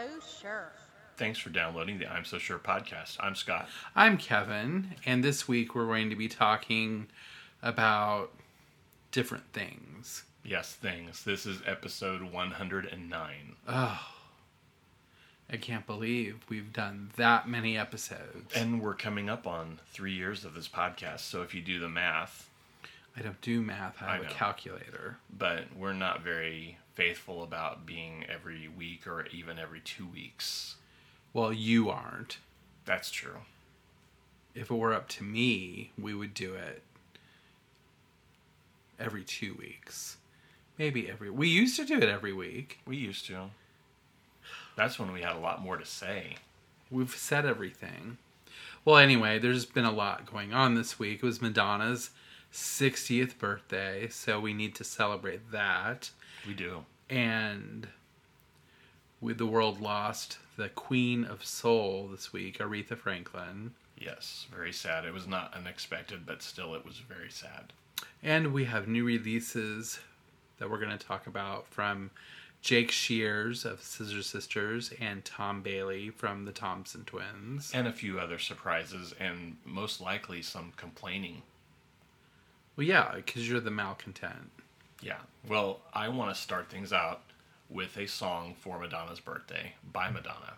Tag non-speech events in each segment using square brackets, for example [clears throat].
So Sure. Thanks for downloading the I'm So Sure podcast. I'm Scott. I'm Kevin, and this week we're going to be talking about different things. Yes, things. This is episode 109. Oh, I can't believe we've done that many episodes. And we're coming up on three years of this podcast. So if you do the math, I don't do math, I I have a know. calculator. but we're not very faithful about being every week or even every two weeks. Well, you aren't. That's true. If it were up to me, we would do it every two weeks. Maybe every. We used to do it every week. We used to. That's when we had a lot more to say. We've said everything. Well, anyway, there's been a lot going on this week. It was Madonna's 60th birthday, so we need to celebrate that. We do. And with the world lost the Queen of Soul this week, Aretha Franklin. Yes, very sad. It was not unexpected, but still, it was very sad. And we have new releases that we're going to talk about from Jake Shears of Scissor Sisters and Tom Bailey from the Thompson Twins. And a few other surprises, and most likely some complaining. Well, yeah, because you're the malcontent. Yeah. Well, I want to start things out with a song for Madonna's birthday by Madonna.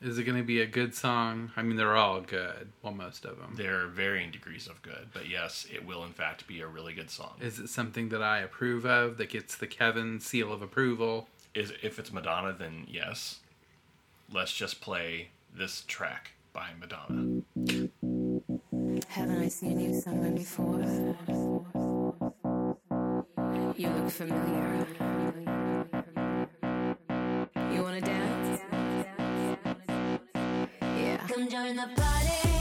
Is it going to be a good song? I mean, they're all good. Well, most of them. They're varying degrees of good, but yes, it will in fact be a really good song. Is it something that I approve of that gets the Kevin seal of approval? Is if it's Madonna, then yes. Let's just play this track by Madonna. Haven't I seen you somewhere before? Look familiar. You wanna dance? Yeah. Come join the party.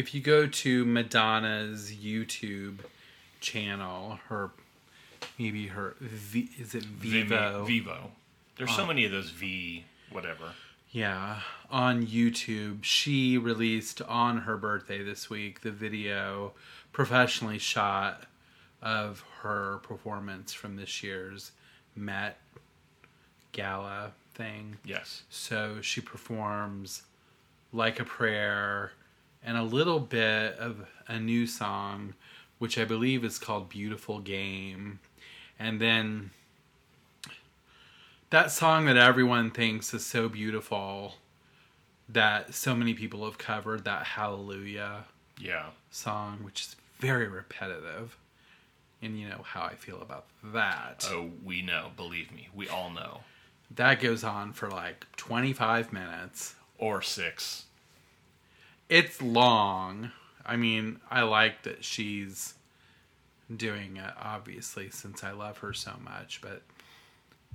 If you go to Madonna's YouTube channel, her maybe her v, is it Vevo? Vevo. There's so uh, many of those V whatever. Yeah, on YouTube, she released on her birthday this week the video professionally shot of her performance from this year's Met Gala thing. Yes. So she performs Like a Prayer and a little bit of a new song, which I believe is called Beautiful Game. And then that song that everyone thinks is so beautiful that so many people have covered, that Hallelujah Yeah. song, which is very repetitive. And you know how I feel about that. Oh, we know. Believe me, we all know. That goes on for like 25 minutes. Or six. It's long. I mean, I like that she's doing it, obviously, since I love her so much, but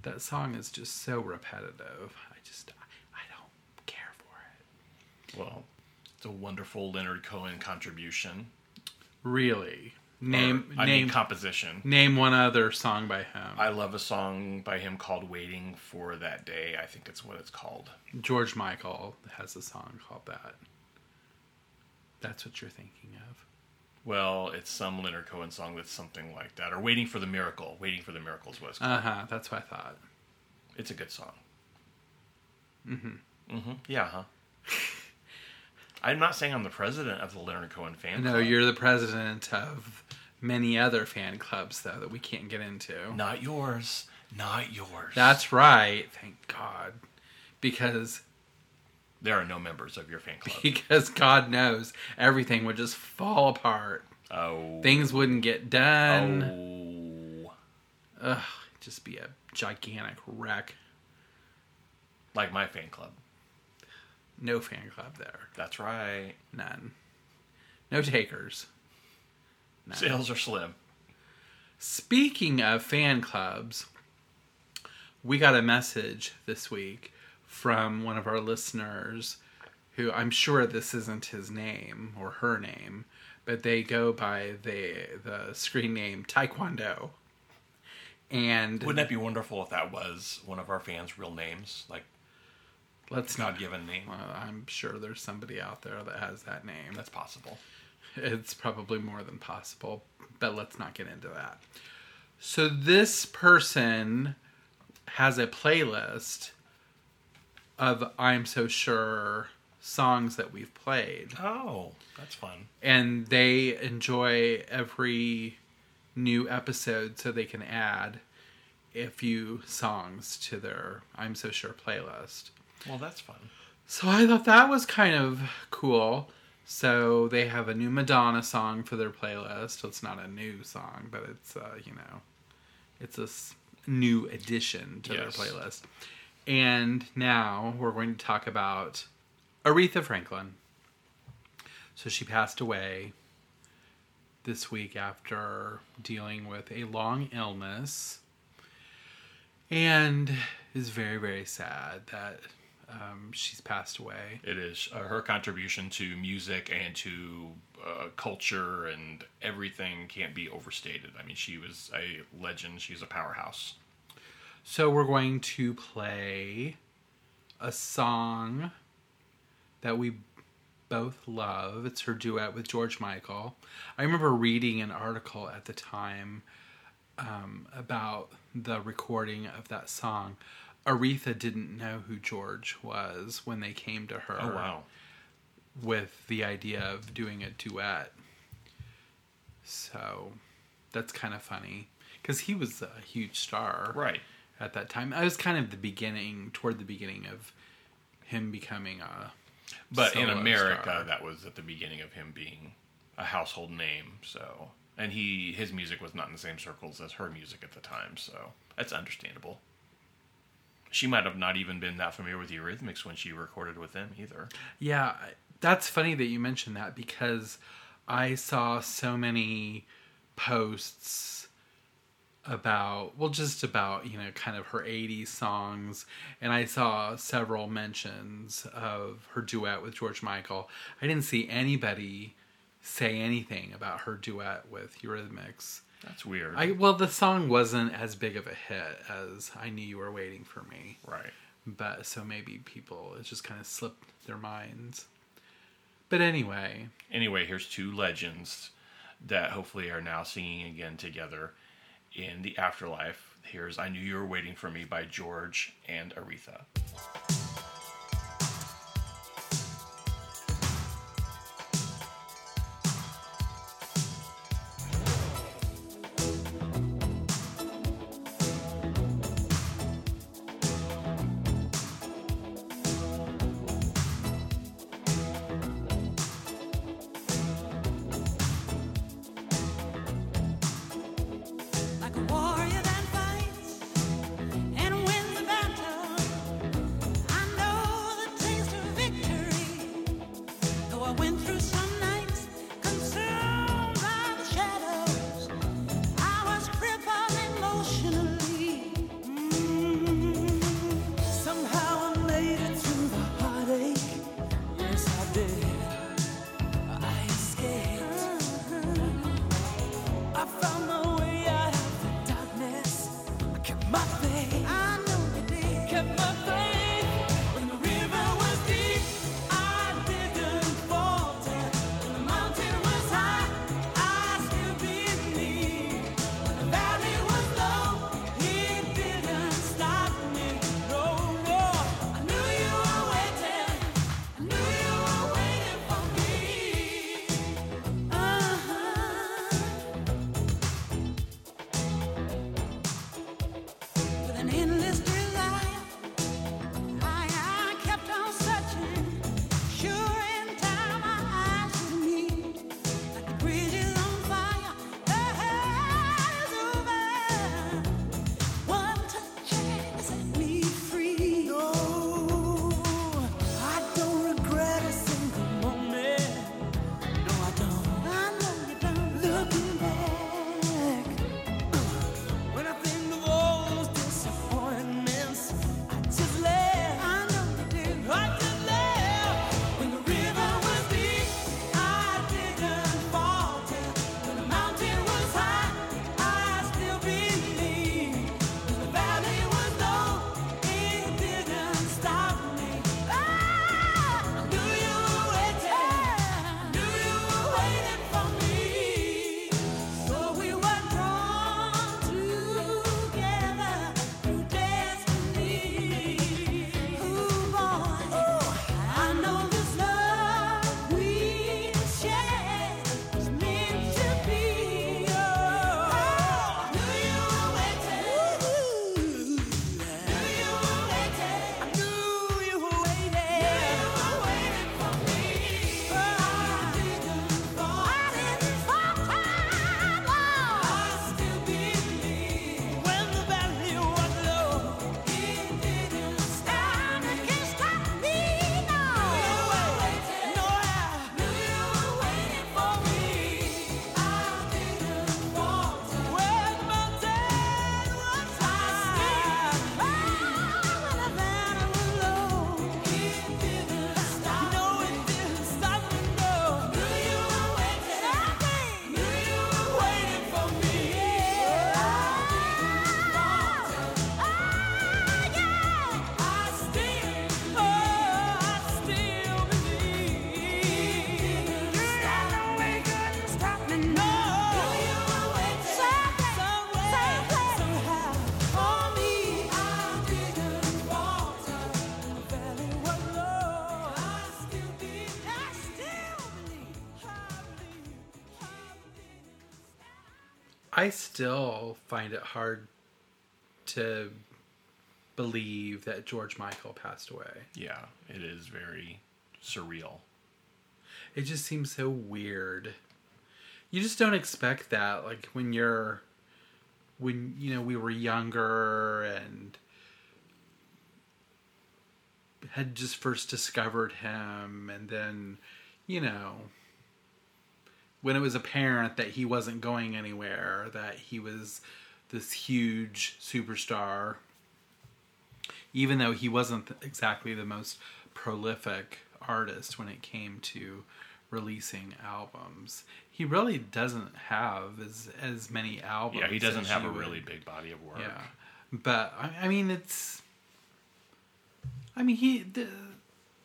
that song is just so repetitive. I just, I, don't care for it. Well, it's a wonderful Leonard Cohen contribution. Really. Name, Or, I name, mean, composition. name one other song by him. I love a song by him called "Waiting for That Day." I think it's what it's called. George Michael has a song called that. That's what you're thinking of. Well, it's some Leonard Cohen song that's something like that, or "Waiting for the Miracle." "Waiting for the Miracles" was. Uh huh. That's what I thought. It's a good song. Mm-hmm. Mm-hmm. Yeah, huh? [laughs] I'm not saying I'm the president of the Leonard Cohen fan No, club. you're the president of many other fan clubs, though, that we can't get into. Not yours. Not yours. That's right. Thank God. Because there are no members of your fan club. [laughs] because God knows everything would just fall apart. oh. Things wouldn't get done. Oh. Ugh, just be a gigantic wreck. Like my fan club. No fan club there. That's right. None. No takers. None. Sales are slim. Speaking of fan clubs, we got a message this week from one of our listeners who I'm sure this isn't his name or her name, but they go by the the screen name Taekwondo. And Wouldn't that be wonderful if that was one of our fans' real names? Like let's not give a name? uh, I'm sure there's somebody out there that has that name. That's possible. It's probably more than possible, but let's not get into that. So this person has a playlist of I'm so sure songs that we've played Oh, that's fun. and they enjoy every new episode so they can add a few songs to their I'm so sure playlist. Well, that's fun. So I thought that was kind of cool. So they have a new Madonna song for their playlist. It's not a new song, but it's uh, you know, it's a new addition to Yes. their playlist. And now we're going to talk about Aretha Franklin. So she passed away this week after dealing with a long illness. And is very, very sad that um, she's passed away. It is uh, her contribution to music and to uh, culture and everything can't be overstated. I mean, she was a legend. She's a powerhouse. So we're going to play a song that we both love. It's her duet with George Michael. I remember reading an article at the time um, about the recording of that song. Aretha didn't know who George was when they came to her Oh wow! with the idea of doing a duet. So that's kind of funny because he was a huge star Right. At that time. I was kind of the beginning, toward the beginning of him becoming a. But in America, star. that was at the beginning of him being a household name. So, and he his music was not in the same circles as her music at the time. So that's understandable. She might have not even been that familiar with the Eurythmics when she recorded with them either. Yeah, that's funny that you mentioned that because I saw so many posts about well just about you know kind of her 80s songs. And i saw several mentions of her duet with george michael. I didn't see anybody say anything about her duet with eurythmics. That's weird. I well the song wasn't as big of a hit as i knew you were waiting for me. Right. But so maybe people it just kind of slipped their minds. But anyway. Anyway here's two legends that hopefully are now singing again together in the afterlife. Here's I Knew You Were Waiting for Me by George and Aretha. still find it hard to believe that George Michael passed away. Yeah, it is very surreal. It just seems so weird. You just don't expect that like when you're when you know we were younger and had just first discovered him and then you know when it was apparent that he wasn't going anywhere, that he was this huge superstar, even though he wasn't exactly the most prolific artist when it came to releasing albums. He really doesn't have as as many albums. Yeah, he doesn't have a would. really big body of work. Yeah, but I, I mean, it's. I mean, he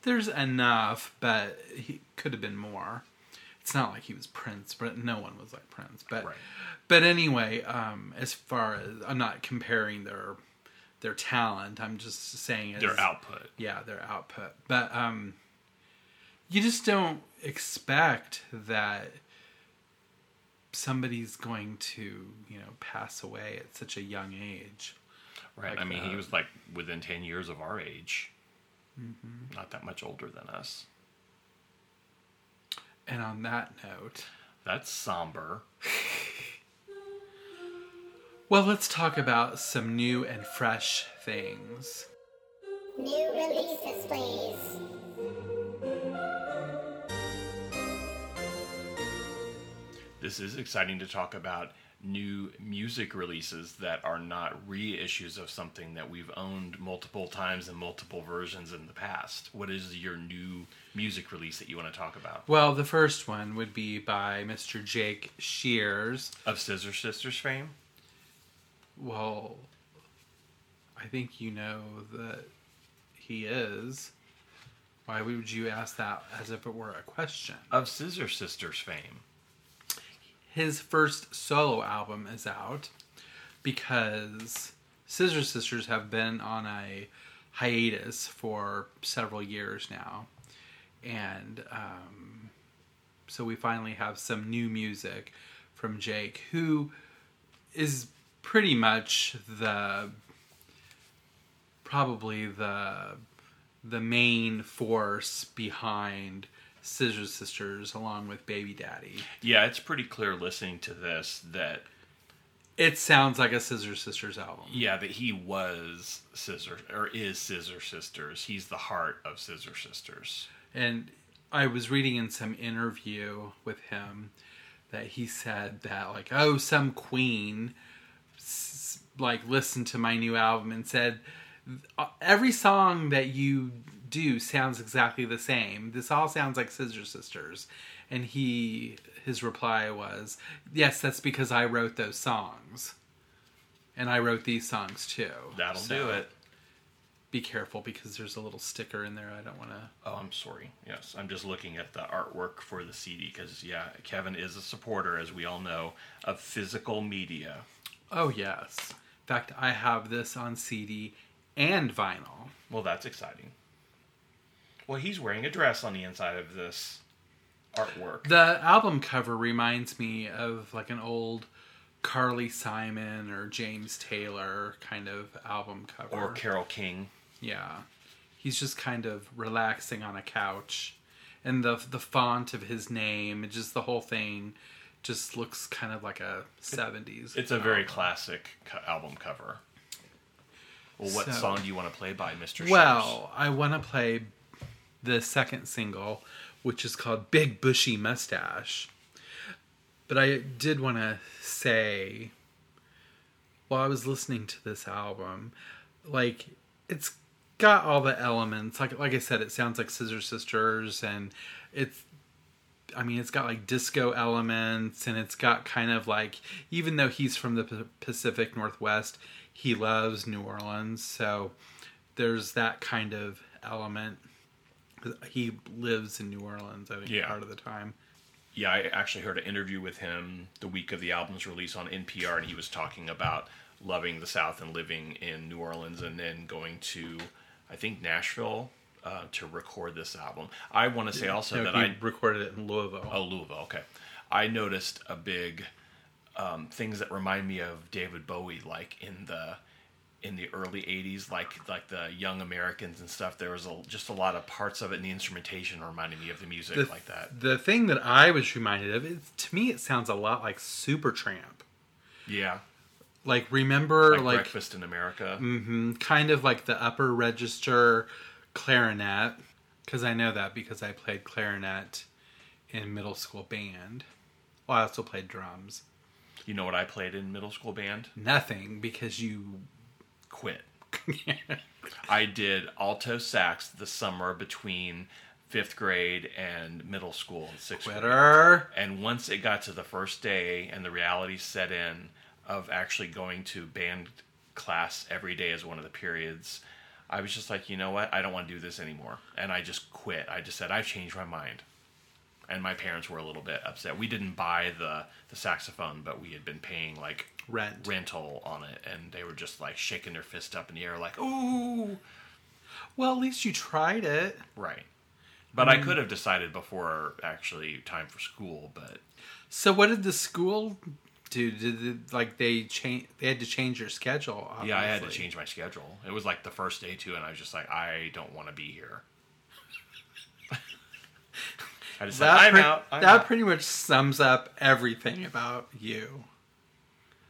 there's enough, but he could have been more. It's not like he was Prince, but no one was like Prince. But Right. but anyway, um, as far as I'm not comparing their their talent, I'm just saying as, Their output. yeah, their output. But um, you just don't expect that somebody's going to you know pass away at such a young age. Right. like I mean, he was like within 10 years of our age. Mm-hmm. Not that much older than us. And on that note, That's somber. well, let's talk about some new and fresh things. New releases, please. This is exciting to talk about new music releases that are not reissues of something that we've owned multiple times in multiple versions in the past. What is your new music release that you want to talk about? Well, the first one would be by Mr. Jake Shears. Of Scissor Sisters fame? Well, I think you know that he is. Why would you ask that as if it were a question? Of Scissor Sisters fame. His first solo album is out because Scissor Sisters have been on a hiatus for several years now. And um, so we finally have some new music from Jake, who is pretty much the probably the the main force behind Scissor Sisters along with Baby Daddy. Yeah, it's pretty clear listening to this that It sounds like a Scissor Sisters album. yeah, that he was Scissor or is Scissor Sisters. He's the heart of Scissor Sisters. And I was reading in some interview with him that he said that like, oh, some queen like listened to my new album and said "Uh, every song that you do sounds exactly the same. This all sounds like Scissor Sisters. And he his reply was, "Yes, that's because I wrote those songs." And I wrote these songs too. That'll So do it. Be careful because there's a little sticker in there. I don't want to Oh, I'm sorry. Yes, I'm just looking at the artwork for the CD because yeah, Kevin is a supporter, as we all know, of physical media. Oh yes. In fact, I have this on CD and vinyl. Well, that's exciting. Well, he's wearing a dress on the inside of this artwork. The album cover reminds me of like an old Carly Simon or James Taylor kind of album cover. or Carole King. yeah. He's just kind of relaxing on a couch. And the the font of his name, and just the whole thing just looks kind of like a 70s. It's a very classic co- album cover. Well, what So- song do you want to play by Mr. Well, I want to play the second single, which is called Big Bushy Mustache. But I did want to say, while I was listening to this album, like, it's got all the elements. Like, like I said, it sounds like Scissor Sisters, and it's I mean, it's got like disco elements, and it's got kind of like, even though he's from the Pacific Northwest, he loves New Orleans. So there's that kind of element. He lives in New Orleans, I think, Yeah. part of the time. yeah, I actually heard an interview with him the week of the album's release on NPR, and he was talking about loving the South and living in New Orleans, and then going to, I think Nashville, uh, to record this album. I want to say also No, that I recorded it in Louisville. oh Louisville, okay. I noticed a big um, things that remind me of David Bowie, like in the in the early '80s, like like the Young Americans and stuff. There was a, just a lot of parts of it, and the instrumentation reminded me of the music the, like that. The thing that I was reminded of, is, to me, it sounds a lot like Supertramp. Yeah, Like, remember, like, like, Breakfast in America. mm-hmm, kind of like the upper register clarinet, because I know that because I played clarinet in middle school band. Well, I also played drums. You know what I played in middle school band? Nothing because you Quit. [laughs] I did alto sax the summer between fifth grade and middle school and sixth grade. quitter. And once it got to the first day and the reality set in of actually going to band class every day as one of the periods, I was just like, you know what? I don't want to do this anymore. And I just quit. I just said, I've changed my mind. And my parents were a little bit upset. We didn't buy the, the saxophone, but we had been paying like Rent. rental on it. And they were just like shaking their fist up in the air, like, ooh. Well, at least you tried it. Right. But I mm. could have decided before actually time for school, but So what did the school do? Did it, like they change? They had to change your schedule. Yeah, I had to change my schedule. It was like the first day too, and I was just like, I don't want to be here. I just said, That, I'm out. I'm that out." pretty much sums up everything about you.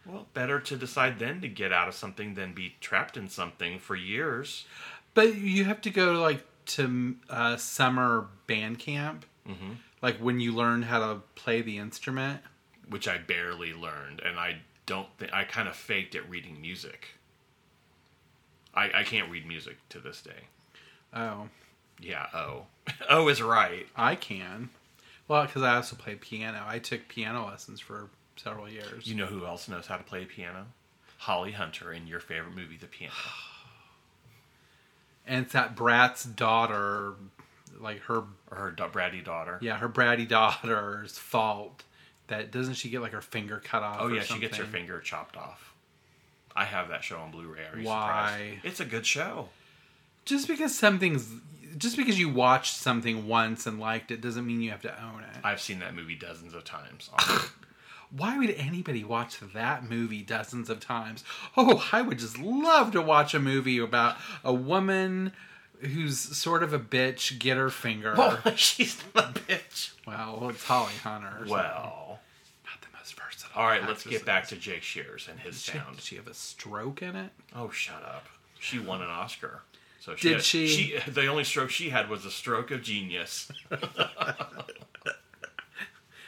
well, better to decide then to get out of something than be trapped in something for years. But you have to go like to uh, summer band camp, Mm-hmm. like when you learn how to play the instrument. which I barely learned, and I don't think I kind of faked at reading music. I, I can't read music to this day. Oh, Yeah, oh, [laughs] oh is right. I can. Well, because I also play piano. I took piano lessons for several years. You know who else knows how to play piano? Holly Hunter in your favorite movie, The Piano. [sighs] and it's that Brat's daughter, like her, Or her da- bratty daughter. yeah, her bratty daughter's fault. That doesn't she get like her finger cut off? Oh yeah, she gets her something? finger chopped off. I have that show on Blu-ray. Are you Why? surprised? It's a good show. Just because something's, just because you watched something once and liked it, doesn't mean you have to own it. I've seen that movie dozens of times. [laughs] Why would anybody watch that movie dozens of times? Oh, I would just love to watch a movie about a woman who's sort of a bitch get her finger. [laughs] she's not a bitch. Well, it's Holly Hunter. Well, not the most versatile. all right. Let's get back to Jake Shears and his. Did sound. she, did she have a stroke in it? Oh, shut up. She won an Oscar. So she Did had- she? she? [laughs] The only stroke she had was a stroke of genius. [laughs]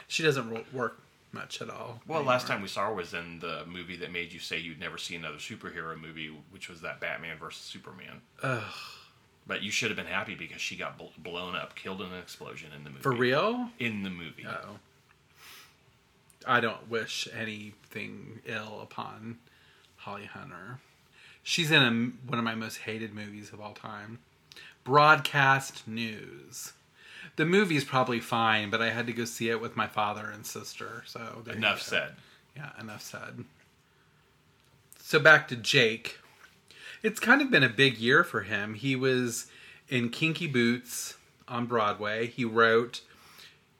She doesn't work much at all. Well, last time we saw her was in the movie that made you say you'd never see another superhero movie, which was that Batman versus Superman. Ugh. But you should have been happy because she got bl- blown up, killed in an explosion in the movie. For real? In the movie. Oh. I don't wish anything ill upon Holly Hunter. She's in a, one of my most hated movies of all time Broadcast News. The movie's probably fine, but I had to go see it with my father and sister. So Enough said. Yeah, enough said. So back to Jake. It's kind of been a big year for him. He was in Kinky Boots on Broadway. He wrote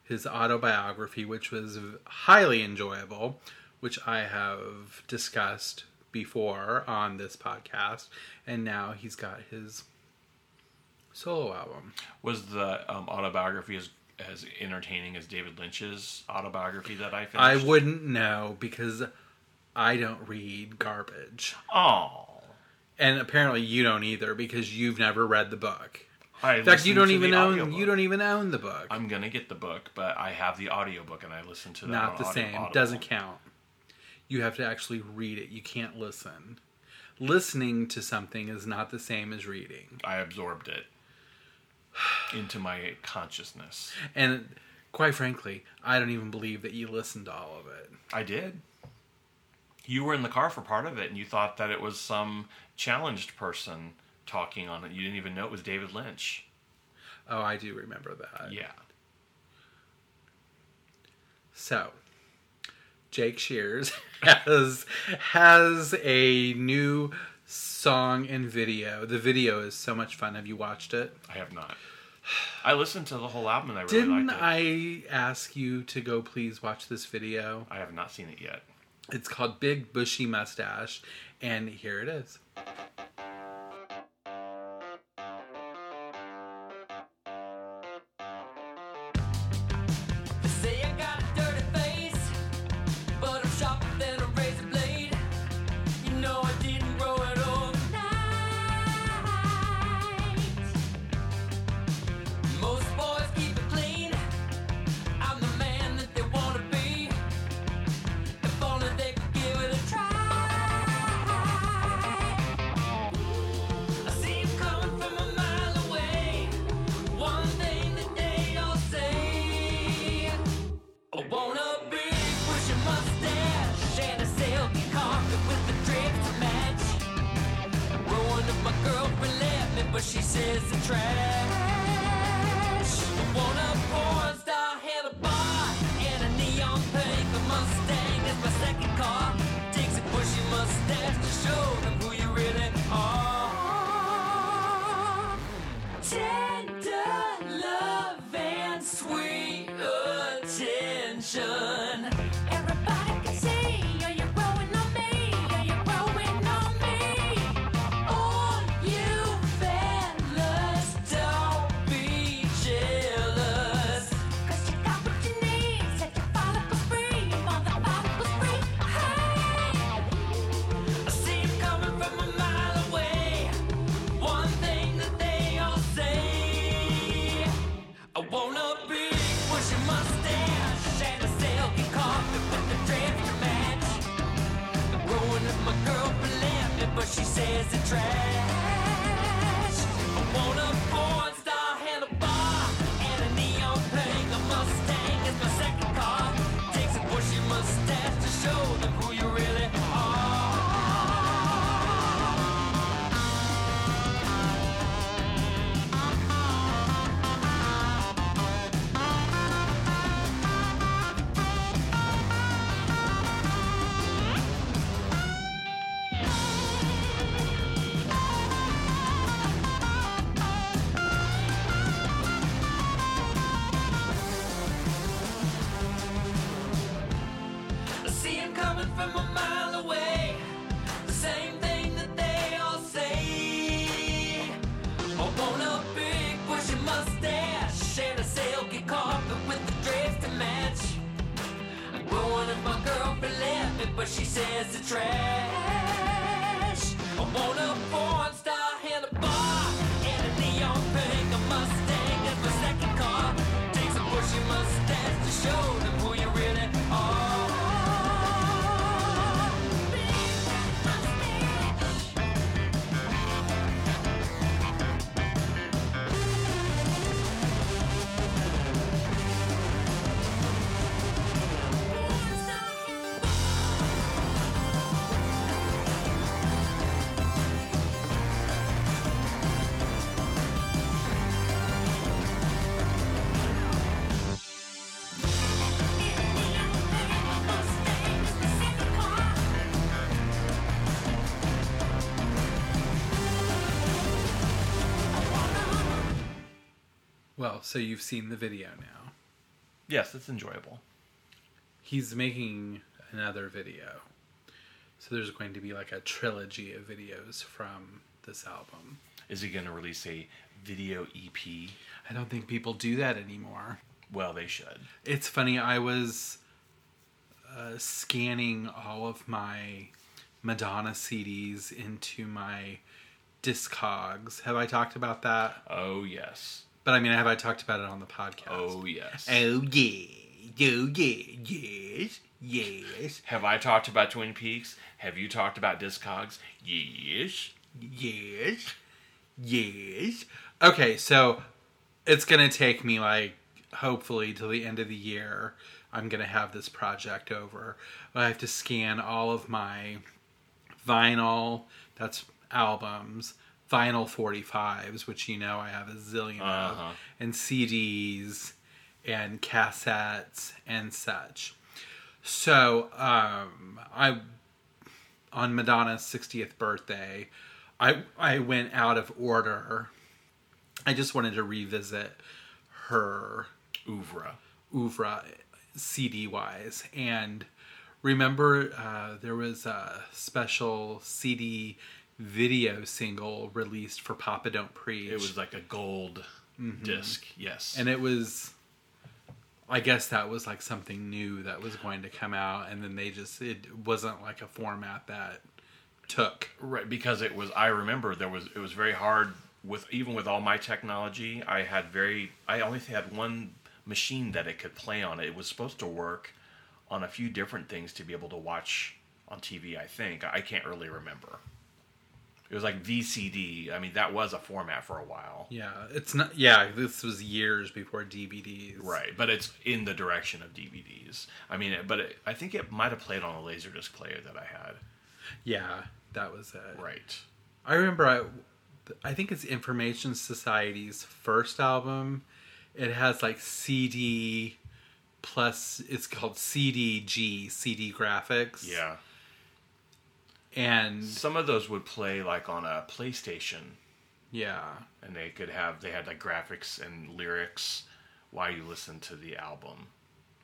his autobiography, which was highly enjoyable, which I have discussed before on this podcast. And now he's got his solo album. Was the um, autobiography as as entertaining as David Lynch's autobiography that I finished? I wouldn't know because I don't read garbage. Oh. And apparently you don't either because you've never read the book. I In fact, you don't even own audiobook. you don't even own the book. I'm gonna get the book, but I have the audiobook and I listen to that. Not the audio- same. Audible. Doesn't count. You have to actually read it. You can't listen. Listening to something is not the same as reading. I absorbed it into my consciousness. And quite frankly, I don't even believe that you listened to all of it. I did. You were in the car for part of it, and you thought that it was some challenged person talking on it. You didn't even know it was David Lynch. Oh, I do remember that. Yeah. So, Jake Shears [laughs] has has a new song and video. The video is so much fun. Have you watched it? I have not. I listened to the whole album and I really Didn't liked it. I ask you to go please watch this video? I have not seen it yet. It's called Big Bushy Mustache, and here it is. Well, so you've seen the video now. Yes, it's enjoyable. He's making another video. So there's going to be like a trilogy of videos from this album. Is he going to release a video EP? I don't think people do that anymore. Well, they should. It's funny, I was uh, scanning all of my Madonna CDs into my Discogs. Have I talked about that? Oh yes. But I mean, have I talked about it on the podcast? Oh yes. Oh yeah. Oh yeah. Yes. Yes. Have I talked about Twin Peaks? Have you talked about Discogs? Yes. Yes. Yes. Okay, so it's going to take me like hopefully till the end of the year. I'm going to have this project over. I have to scan all of my vinyl, that's albums, vinyl 45s, which you know I have a zillion Uh-huh. of, and CDs and cassettes and such. So, um, I on Madonna's 60th birthday, I I went out of order. I just wanted to revisit her Oeuvre. oeuvre CD wise and remember uh, there was a special CD video single released for Papa Don't Preach. It was like a gold mm-hmm. disc. Yes. and it was I guess that was like something new that was going to come out and then they just it wasn't like a format that took. Right, because it was. I remember there was. It was very hard with even with all my technology. I had very. I only had one machine that it could play on. It was supposed to work on a few different things to be able to watch on TV. I think I can't really remember. It was like VCD. I mean, that was a format for a while. Yeah, it's not yeah, this was years before DVDs. Right, but it's in the direction of DVDs. I mean, but it, I think it might have played on a laserdisc player that I had. Yeah, that was it. Right. I remember I I think it's Information Society's first album. It has like CD plus it's called CDG, CD graphics. Yeah. And Some of those would play like on a PlayStation yeah. and they could have they had like graphics and lyrics while you listen to the album.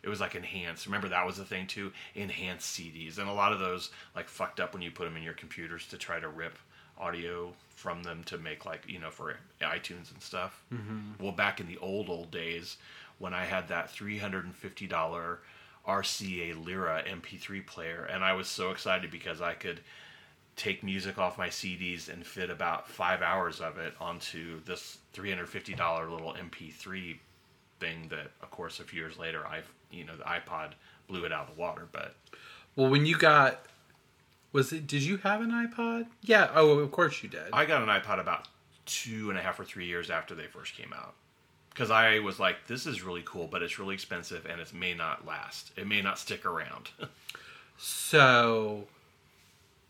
It was like enhanced. Remember that was the thing too, enhanced CDs, and a lot of those like fucked up when you put them in your computers to try to rip audio from them to make like you know for iTunes and stuff. Mm-hmm. Well, back in the old old days when I had that three hundred and fifty dollar RCA Lyra MP3 player, and I was so excited because I could take music off my CDs and fit about five hours of it onto this $350 little MP3 thing that, of course, a few years later, I've, you know, the iPod blew it out of the water. But Well, when you got was it did you have an iPod? Yeah, oh, of course you did. I got an iPod about two and a half or three years after they first came out. Because I was like, this is really cool, but it's really expensive and it may not last. It may not stick around. [laughs] so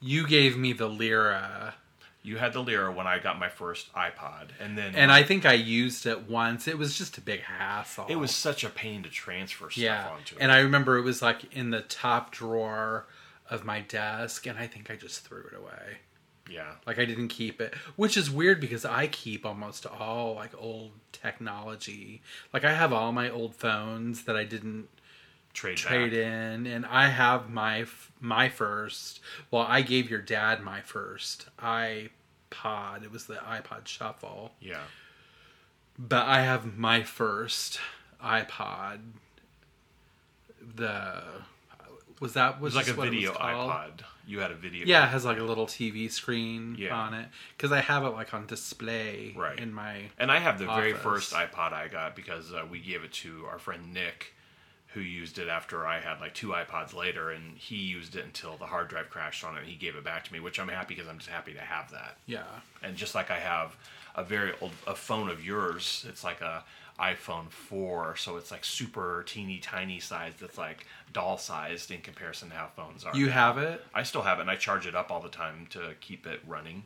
you gave me the Lyra you had the Lyra when I got my first iPod. And then and I think I used it once. It was just a big hassle. it was such a pain to transfer stuff yeah. onto it. And I remember it was like in the top drawer of my desk and I think I just threw it away. Yeah. Like I didn't keep it, which is weird because I keep almost all like old technology. Like I have all my old phones that I didn't Trade, trade back. in, and I have my my first. Well, I gave your dad my first iPod. It was the iPod Shuffle, Yeah. but I have my first iPod. The was that was was like a video iPod. You had a video. Yeah, it has like a little TV screen Yeah. on it because I have it like on display Right. in my. And I have the very first iPod I got because uh, we gave it to our friend Nick, who used it after I had like two iPods later, and he used it until the hard drive crashed on it. and He gave it back to me, which I'm happy because I'm just happy to have that. Yeah, And just like I have a very old a phone of yours, it's like a iPhone 4, so it's like super teeny tiny size that's like doll sized in comparison to how phones are. you now. have it. I still have it, and I charge it up all the time to keep it running.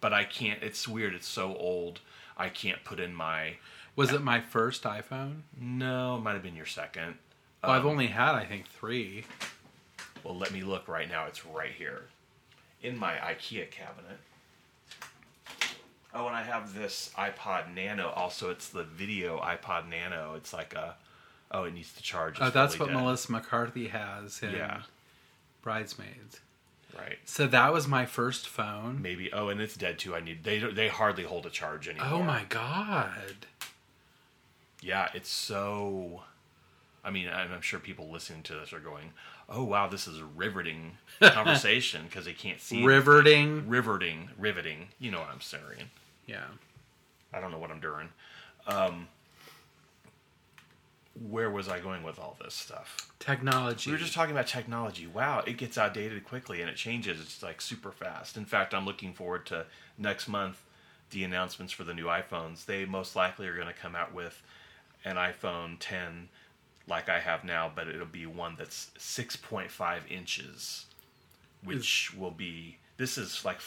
But I can't. It's weird. It's so old. I can't put in my. Was it my first iPhone? No, it might have been your second. Well, I've Um, only had I think three. Well, let me look right now. It's right here in my IKEA cabinet. Oh, and I have this iPod Nano. Also, it's the video iPod Nano. It's like a. Oh, it needs to charge. Oh, that's what dead. Melissa McCarthy has in Yeah. Bridesmaids. Right. So that was my first phone. Maybe. Oh, and it's dead too. I need. They they hardly hold a charge anymore. Oh my god. Yeah, it's so. I mean, I'm I'm sure people listening to this are going, "Oh wow, this is a riveting [laughs] conversation" because they can't see Riveting. riveting, riveting. You know what I'm saying? Yeah. I don't know what I'm doing. Um, where was I going with all this stuff? Technology. We were just talking about technology. Wow, it gets outdated quickly and it changes. It's like super fast. In fact, I'm looking forward to next month the announcements for the new iPhones. They most likely are going to come out with an iPhone 10 like I have now, but it'll be one that's 6.5 inches, which will be this is like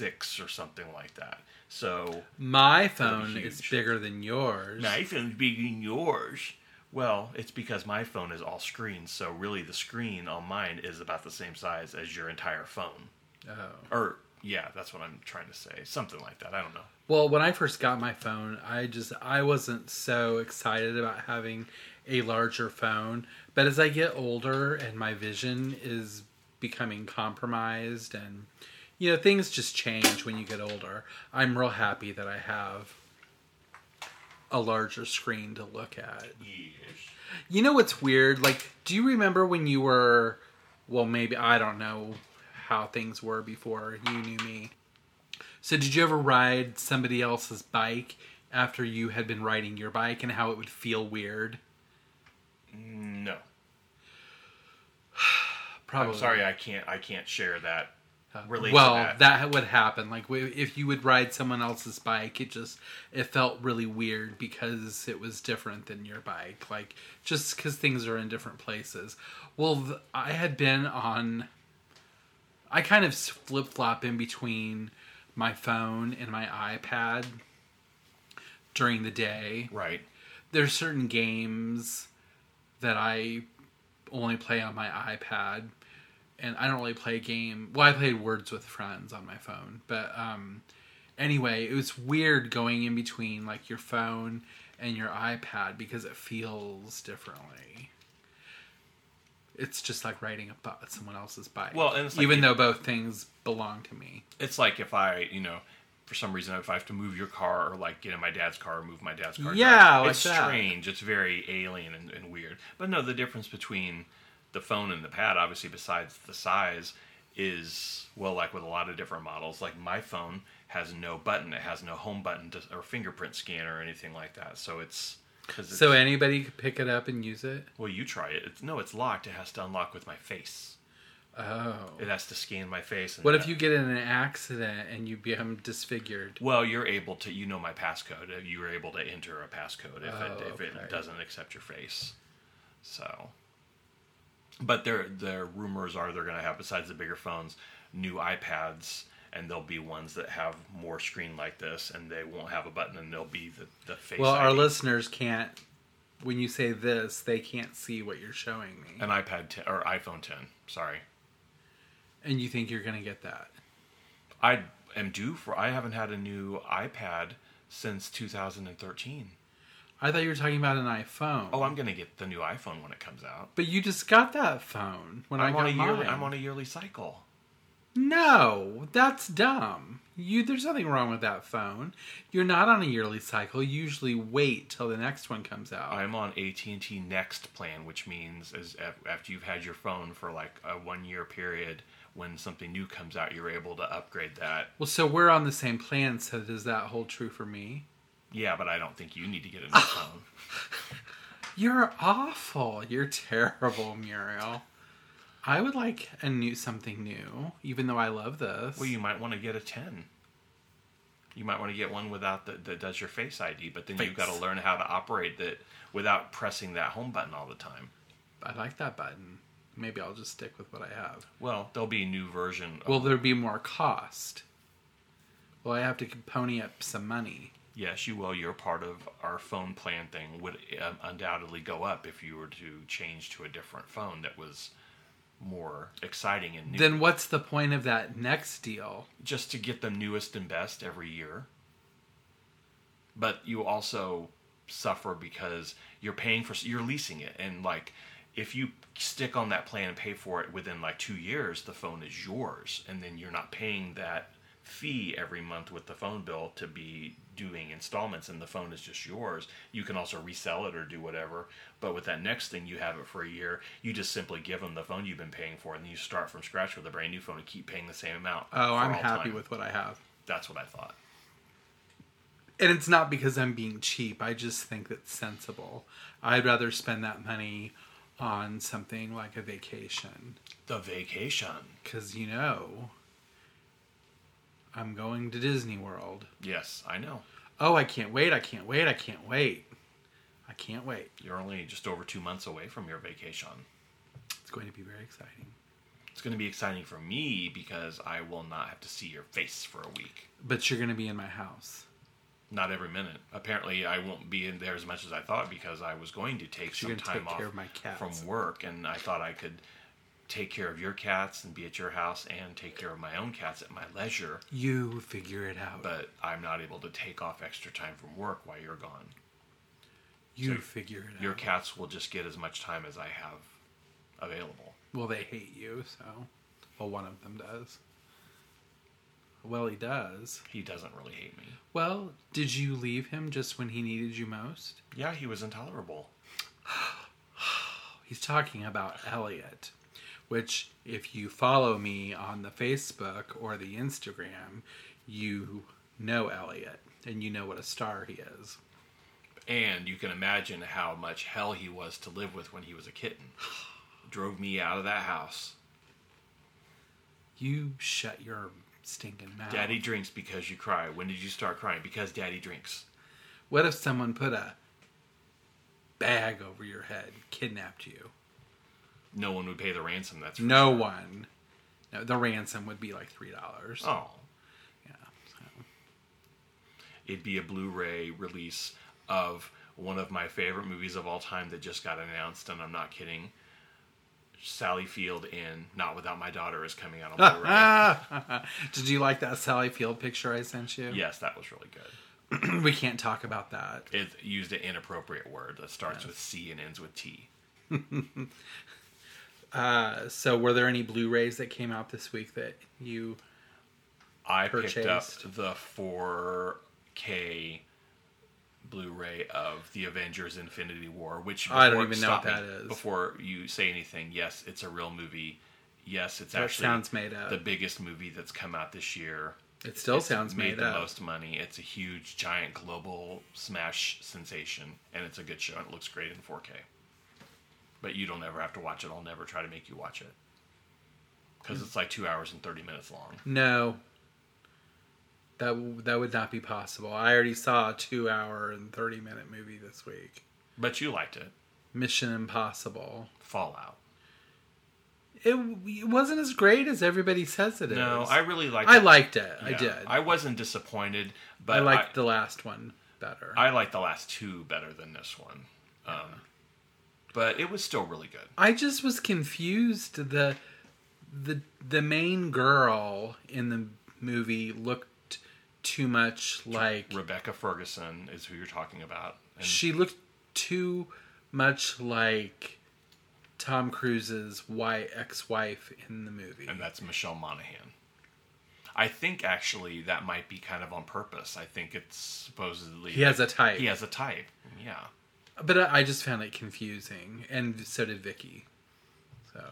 5.6 or something like that. So My phone is bigger than yours. my phone's bigger than yours. Well, it's because my phone is all screen, so really the screen on mine is about the same size as your entire phone. Oh. Or yeah, that's what I'm trying to say. Something like that. I don't know. Well, when I first got my phone, I just I wasn't so excited about having a larger phone. But as I get older and my vision is becoming compromised and you know, things just change when you get older. I'm real happy that I have a larger screen to look at. Yes. You know what's weird? Like, do you remember when you were, well, maybe, I don't know how things were before you knew me. So, did you ever ride somebody else's bike after you had been riding your bike and how it would feel weird? Mm, no. [sighs] Probably. I'm sorry. I can't. I can't share that. Relate well, to that. would happen. Like if you would ride someone else's bike, it just it felt really weird because it was different than your bike. Like just because things are in different places. Well, th- I had been on. I kind of flip flop in between my phone and my iPad during the day. Right. There's certain games that I only play on my iPad, and I don't really play a game. Well, I played Words with Friends on my phone, but um, anyway, it was weird going in between like your phone and your iPad because it feels differently. It's just like riding a bu- someone else's bike. Well, and it's like even you- though both things belong to me. It's like if I, you know, for some reason, if I have to move your car or like get in my dad's car or move my dad's car, Yeah, like it's that. strange. It's very alien and, and weird. But no, the difference between the phone and the pad, obviously, besides the size, is well, like with a lot of different models. Like my phone has no button; it has no home button to, or fingerprint scanner or anything like that. So it's because So anybody could pick it up and use it. well, you try it. It's, no, it's locked. It has to unlock with my face. Oh. It has to scan my face. And What if that- you get in an accident and you become disfigured? Well, you're able to. You know my passcode. You were able to enter a passcode if Oh, it if oh, okay. it doesn't accept your face. So, but their the rumors are they're going to have besides the bigger phones, new iPads, and there'll be ones that have more screen like this, and they won't have a button, and they'll be the the face. Well, our listeners can't. When you say this, they can't see what you're showing me. an iPad 10 or iPhone 10. Sorry, And you think you're going to get that? I am due for. I haven't had a new iPad since 2013. I thought you were talking about an iPhone. Oh, I'm going to get the new iPhone when it comes out. But you just got that phone when I'm I on got a mine. yearly. I'm on a yearly cycle. No, that's dumb. You there's nothing wrong with that phone. You're not on a yearly cycle. You usually wait till the next one comes out. I'm on AT&T Next plan, which means is af- after you've had your phone for like a one year period, when something new comes out, you're able to upgrade that. well, so we're on the same plan. So does that hold true for me? Yeah, but I don't think you need to get a new [laughs] phone. You're awful. You're terrible, Muriel. I would like a new something new, even though I love this. Well, you might want to get a 10. You might want to get one without the, that does your Face ID, but then you've got to learn how to operate that without pressing that home button all the time. I like that button. Maybe I'll just stick with what I have. Well, there'll be a new version. Of, Will there be more cost? Well, I have to pony up some money. Yes, you will. Your part of our phone plan thing would um, undoubtedly go up if you were to change to a different phone that was more exciting and new. Then what's the point of that next deal? just to get the newest and best every year. But you also suffer because you're paying for you're leasing it and like if you stick on that plan and pay for it within like 2 years the phone is yours and then you're not paying that fee every month with the phone bill to be doing installments and the phone is just yours you can also resell it or do whatever but with that next thing you have it for a year you just simply give them the phone you've been paying for and then you start from scratch with a brand new phone and keep paying the same amount Oh, I'm happy time. with what I have. That's what I thought. And it's not because I'm being cheap. I just think that's sensible. I'd rather spend that money on something like a vacation. The vacation. Because, you know, I'm going to Disney World. Yes, I know. Oh, I can't wait. I can't wait. I can't wait. I can't wait. You're only just over two months away from your vacation. It's going to be very exciting. It's going to be exciting for me because I will not have to see your face for a week. But you're going to be in my house. Not every minute. Apparently, I won't be in there as much as I thought because I was going to take some time take off of from work, and I thought I could take care of your cats and be at your house and take care of my own cats at my leisure. You figure it out. But I'm not able to take off extra time from work while you're gone. you so figure it Your out. cats will just get as much time as I have available. Well, they hate you, so. Well, one of them does. Well, he does. He doesn't really hate me. Well, did you leave him just when he needed you most? Yeah, he was intolerable. [sighs] He's talking about Elliot, which, if you follow me on the Facebook or the Instagram, you know Elliot and you know what a star he is. And you can imagine how much hell he was to live with when he was a kitten. [sighs] Drove me out of that house. You shut your stinking mouth. Daddy drinks because you cry. When did you start crying? Because daddy drinks. What if someone put a bag over your head, kidnapped you? No one would pay the ransom. That's No sure. one. No, the ransom would be like three dollars. Oh, Yeah. it'd be a Blu-ray release of one of my favorite movies of all time that just got announced, and I'm not kidding. Sally Field in Not Without My Daughter is coming out on [laughs] Blu-ray. [laughs] Did you like that Sally Field picture I sent you? yes, that was really good. [clears throat] we can't talk about that. It used an inappropriate word that starts with C and ends with T. [laughs] Uh, so, were there any Blu-rays that came out this week that you? I picked up Purchased. the 4K Blu-ray of the Avengers: Infinity War, which I don't even know what that is. Before you say anything, yes, it's a real movie. Yes, it's That actually sounds made up. the biggest movie that's come out this year. It still It's sounds made made the up. most money. It's a huge, giant, global smash sensation, and it's a good show. and It looks great in 4K. But you don't ever have to watch it. I'll never try to make you watch it because it's like two hours and thirty minutes long. No. That w- that would not be possible. I already saw a two-hour and thirty-minute movie this week. But you liked it. Mission Impossible. Fallout. It, it wasn't as great as everybody says it is. No, I really liked. It. I it. liked it. I Yeah, did. I wasn't disappointed, but I I liked the last one better. I liked the last two better than this one. Um, but it was still really good. I just was confused. The the the main girl in the movie looked too much like Rebecca Ferguson is who you're talking about. And she looked too much like Tom Cruise's wife, ex-wife in the movie. and that's Michelle Monaghan. I think actually that might be kind of on purpose. I think it's supposedly He has a type. He has a type. Yeah. But I I just found it confusing, and so did Vicky. So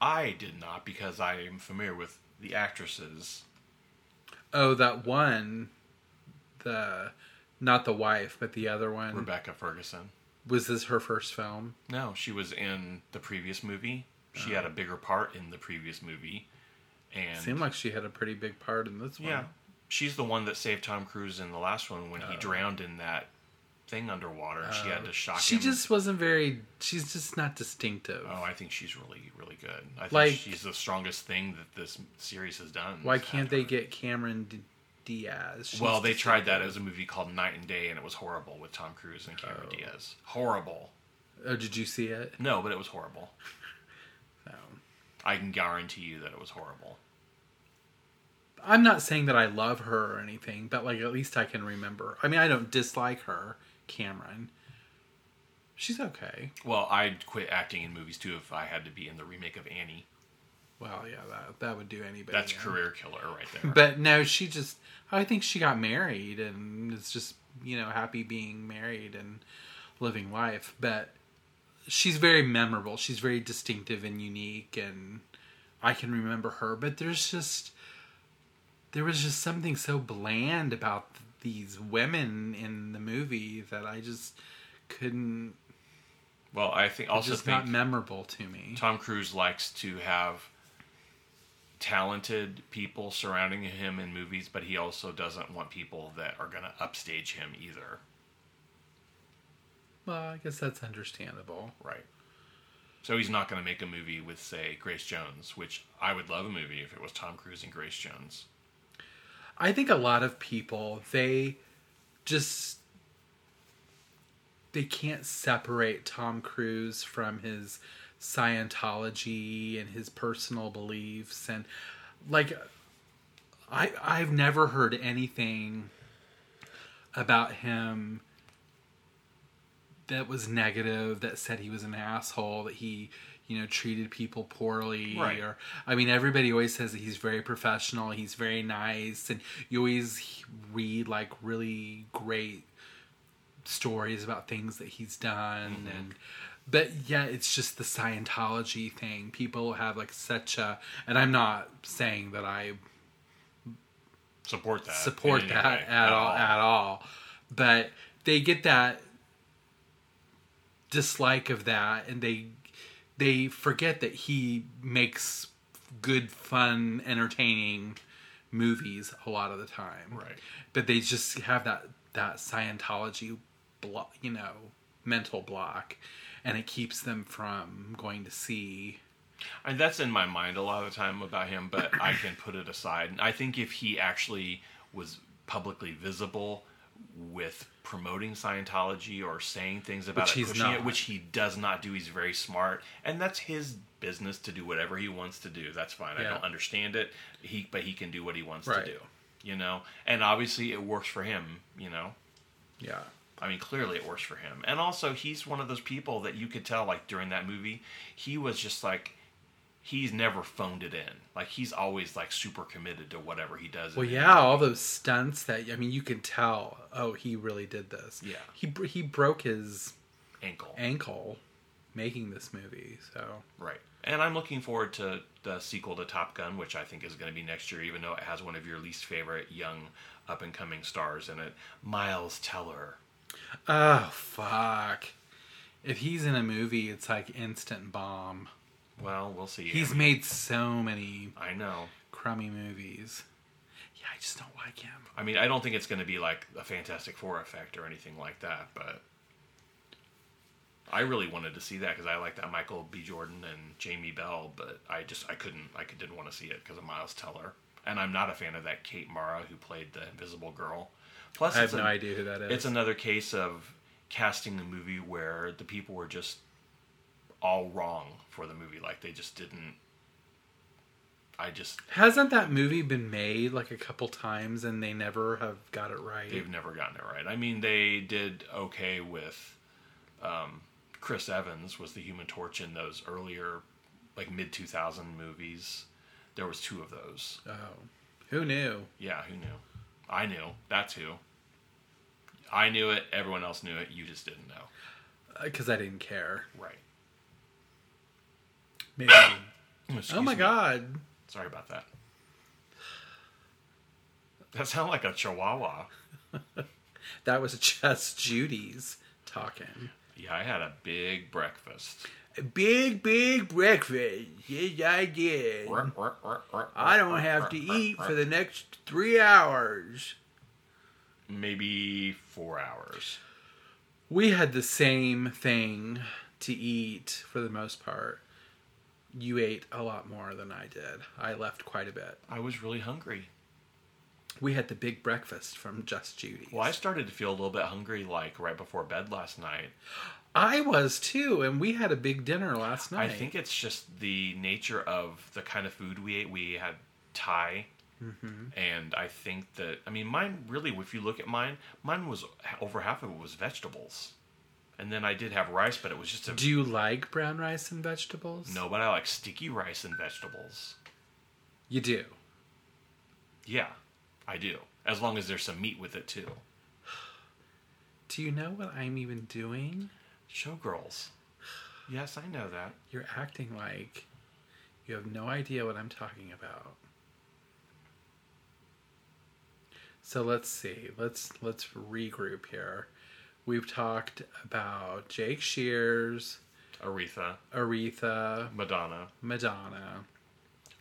I did not because I am familiar with the actresses. oh, that one, the not the wife, but the other one Rebecca Ferguson. was this her first film? No, she was in the previous movie. She had a oh. bigger part in the previous movie. And Seemed like she had a pretty big part in this one. yeah, she's the one that saved Tom Cruise in the last one when he Oh. drowned in that thing underwater. and she had to oh. shock She him. just wasn't very. She's just not distinctive. Oh, I think she's really, really good. I think Like- she's the strongest thing that this series has done. Why can't they get Cameron D- Diaz? She's well, they tried that as a movie called Knight and Day, and it was horrible with Tom Cruise and Cameron Oh. Diaz. Horrible. Oh, did you see it? No, but it was horrible. [laughs] No. I can guarantee you that it was horrible. I'm not saying that I love her or anything, but like at least I can remember. I mean, I don't dislike her, Cameron. She's okay. Well, I'd quit acting in movies too if I had to be in the remake of Annie. Well, yeah, that that would do anybody. That's in. career killer right there. But no, she just. I think she got married and is just you know happy being married and living life. But she's very memorable. She's very distinctive and unique, and I can remember her. But there's just there was just something so bland about these women in the movie that I just couldn't. well, I think also just think not memorable to me. Tom Cruise likes to have talented people surrounding him in movies, but he also doesn't want people that are going to upstage him either. Well, I guess that's understandable. Right. So he's not going to make a movie with, say, Grace Jones, which I would love a movie if it was Tom Cruise and Grace Jones. I think a lot of people they just they can't separate Tom Cruise from his Scientology and his personal beliefs and like I I've never heard anything about him that was negative that said he was an asshole that he you know treated people poorly Right. or i mean everybody always says that he's very professional he's very nice and you always read like really great stories about things that he's done mm-hmm. and but yeah it's just the scientology thing people have like such a and i'm not saying that i Support that. support that way, at all at all but they get that dislike of that and they they forget that he makes good fun entertaining movies a lot of the time Right. but they just have that that scientology block you know mental block and it keeps them from going to see And that's in my mind a lot of the time about him, but I can put it aside. And I think if he actually was publicly visible with promoting Scientology or saying things about Which it, pushing it, which he does not do. He's very smart, and that's his business to do whatever he wants to do. That's fine. I don't understand it. He, but he can do what he wants Right. to do. You know, and obviously it works for him. You know, Yeah. I mean, clearly it works for him. And also, he's one of those people that you could tell, like, during that movie, he was just like, he's never phoned it in. Like, he's always, like, super committed to whatever he does. Well, yeah, all those stunts that I mean, you can tell. Oh, he really did this. Yeah. He he broke his Ankle. ankle making this movie. So Right. And I'm looking forward to the sequel to Top Gun, which I think is going to be next year, even though it has one of your least favorite young up and coming stars in it, Miles Teller. oh fuck. If he's in a movie, it's like instant bomb. Well, we'll see. He's made so many I know. crummy movies. Yeah, I just don't like him. I mean, I don't think it's going to be like a Fantastic Four effect or anything like that, but I really wanted to see that because I like that Michael B. Jordan and Jamie Bell, but I just I couldn't I didn't want to see it because of Miles Teller, and I'm not a fan of that Kate Mara who played the Invisible Girl. Plus, I have no a- idea who that is. It's another case of casting the movie where the people were just all wrong for the movie, like they just didn't. I just Hasn't that movie been made like a couple times and they never have got it right? They've never gotten it right. I mean, they did okay with um, Chris Evans was the Human Torch in those earlier, like mid two thousand movies. There was two of those. Oh, who knew? Yeah, who knew? I knew. That's who. I knew it. Everyone else knew it. You just didn't know. Because Uh, I didn't care. Right. Maybe. [coughs] Oh my me. god. Sorry about that. That sounded like a chihuahua. [laughs] That was just Judy's talking. Yeah, I had a big breakfast. A big, big breakfast. Yes, I did. I don't have to eat for the next three hours. maybe four hours. We had the same thing to eat for the most part. You ate a lot more than I did. I left quite a bit. I was really hungry. We had the big breakfast from Just Judy. Well, I started to feel a little bit hungry, like right before bed last night. I was too, and we had a big dinner last night. I think it's just the nature of the kind of food we ate. We had Thai, Mm-hmm. and I think that I mean mine really. If you look at mine, mine was over half of it was vegetables, and then I did have rice, but it was just a Do you like brown rice and vegetables? no. But I like sticky rice and vegetables. You do. Yeah, I do. As long as there's some meat with it too. Do you know what I'm even doing? Showgirls. Yes, I know that. You're acting like you have no idea what I'm talking about. So let's see. Let's let's regroup here. We've talked about Jake Shears, Aretha, Aretha, Madonna. Madonna.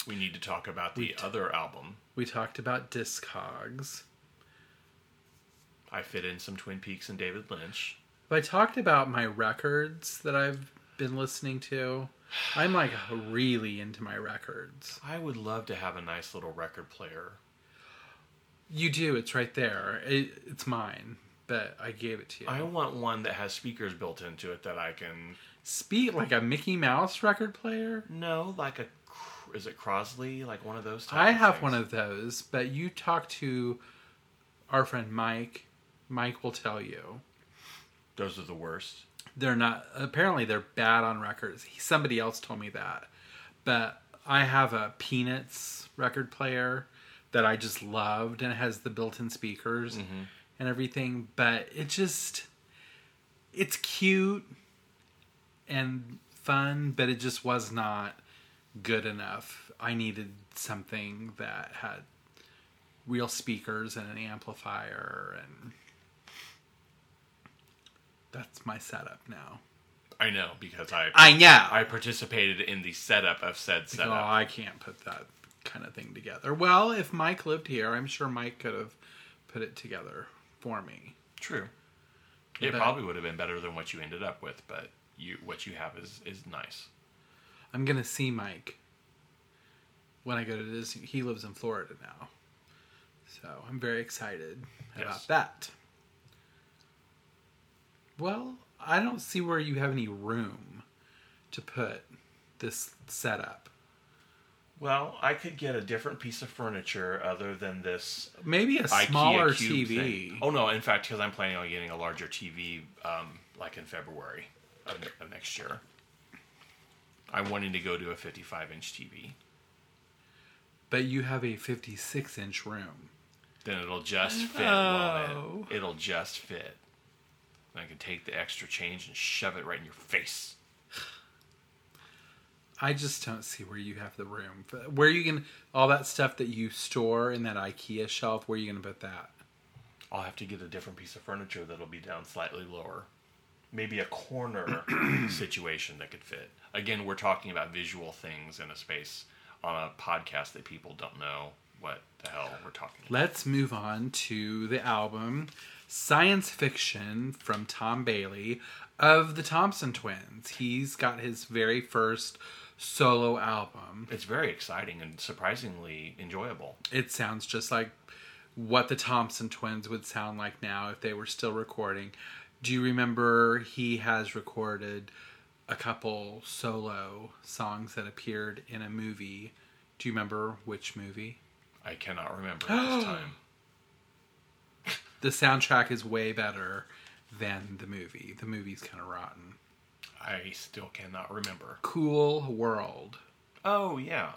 We need to talk about the other album. We talked about Discogs. I fit in some Twin Peaks and David Lynch. I talked about my records that I've been listening to. I'm like really into my records. I would love to have a nice little record player. You do. It's right there. It, it's mine, but I gave it to you. I want one that has speakers built into it that I can. Speak like a Mickey Mouse record player. No, like a. Is it Crosley? Like one of those. I have things? one of those, but you talk to our friend Mike. Mike will tell you Those are the worst. they're not. Apparently, they're bad on records. He, somebody else told me that, but I have a Peanuts record player that I just loved, and it has the built-in speakers mm-hmm. And everything. But it just, it's cute and fun, but it just was not good enough. I needed something that had real speakers and an amplifier and that's my setup now. I know because I I know. I participated in the setup of said oh, setup. I can't put that kind of thing together. Well, if Mike lived here, I'm sure Mike could have put it together for me. True. It But- probably would have been better than what you ended up with, but you what you have is is nice. I'm gonna see Mike when I go to Disney. He lives in Florida now, So I'm very excited Yes. about that. Well, I don't see where you have any room to put this setup. Well, I could get a different piece of furniture other than this Maybe a smaller TV. thing. Oh no! In fact, because I'm planning on getting a larger TV, um, like in February of, of next year. I'm wanting to go to a 55 inch TV. But you have a 56 inch room. Then it'll just fit. Oh. it? It'll just fit. And I can take the extra change and shove it right in your face. I just don't see where you have the room. Where you can all that stuff that you store in that IKEA shelf. Where are you going to put that? I'll have to get a different piece of furniture that'll be down slightly lower. Maybe a corner [clears throat] situation that could fit. Again, we're talking about visual things in a space on a podcast that people don't know what the hell we're talking about. Let's move on to the album Science Fiction from Tom Bailey of the Thompson Twins. He's got his very first solo album. It's very exciting and surprisingly enjoyable. It sounds just like what the Thompson Twins would sound like now if they were still recording. Do you remember he has recorded a couple solo songs that appeared in a movie? Do you remember which movie? I cannot remember this [gasps] time. The soundtrack is way better than the movie. The movie's kind of rotten. I still cannot remember. Cool World. Oh yeah.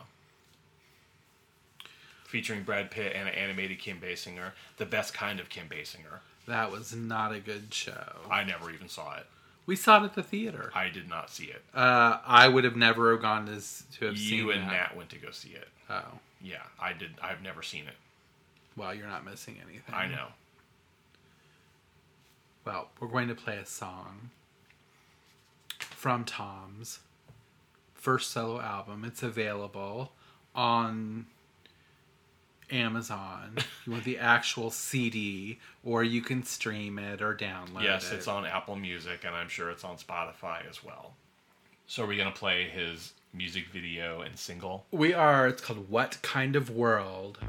Featuring Brad Pitt and an animated Kim Basinger, the best kind of Kim Basinger. That was not a good show. I never even saw it. We saw it at the theater. I did not see it. Uh, I would have never gone to, to have seen You and that. Nat went to go see it. Oh, Yeah, I did. I've never seen it. well, you're not missing anything. I know. Well, we're going to play a song from Tom's first solo album. It's available on Amazon. [laughs] you want the actual CD, or you can stream it or download Yes, it. it's on Apple Music, and I'm sure it's on Spotify as well. So, are we gonna play his music video and single? We are. It's called What Kind of World?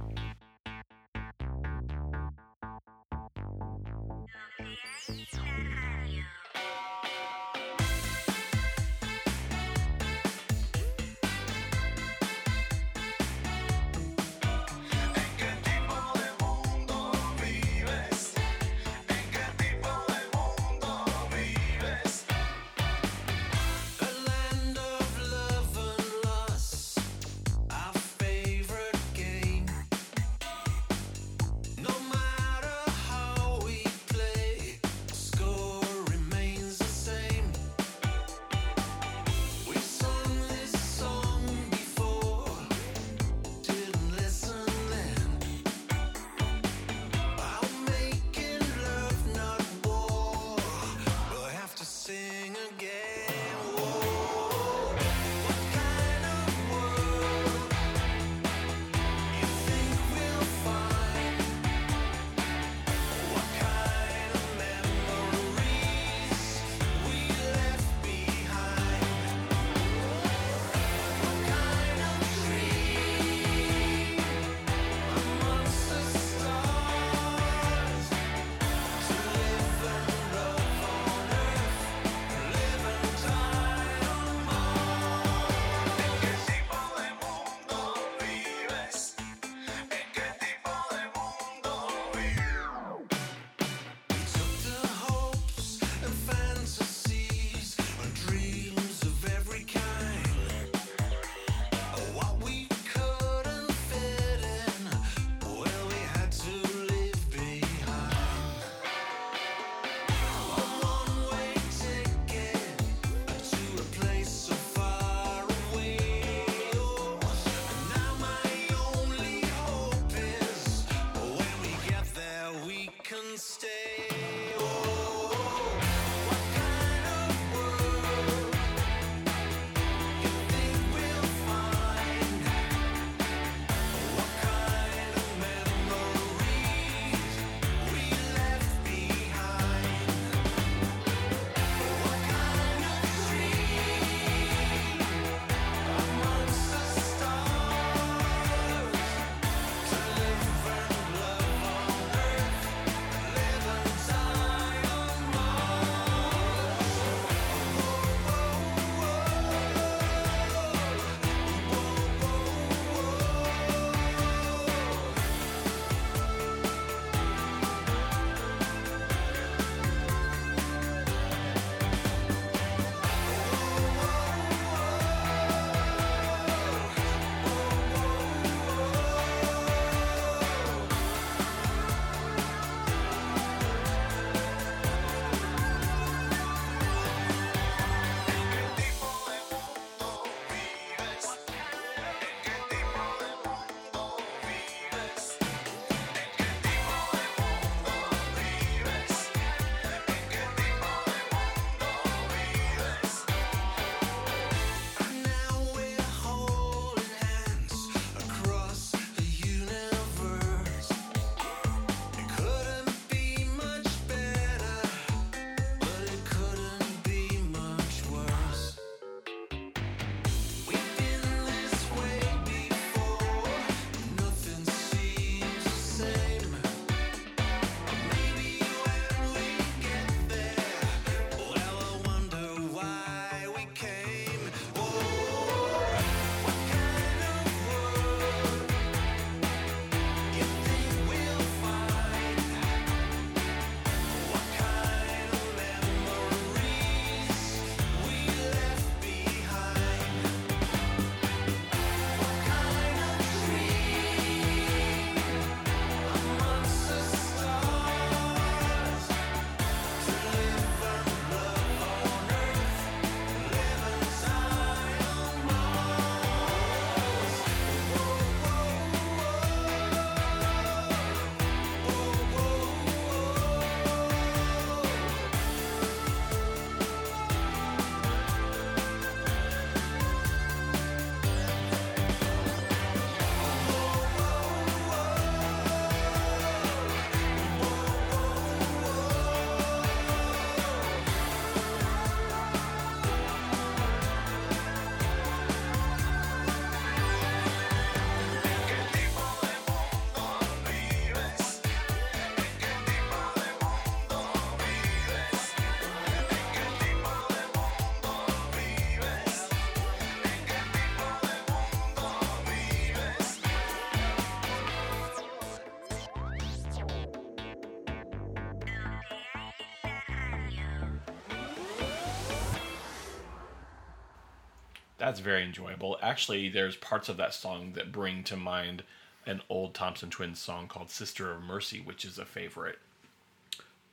That's very enjoyable. Actually, there's parts of that song that bring to mind an old Thompson Twins song called Sister of Mercy, which is a favorite.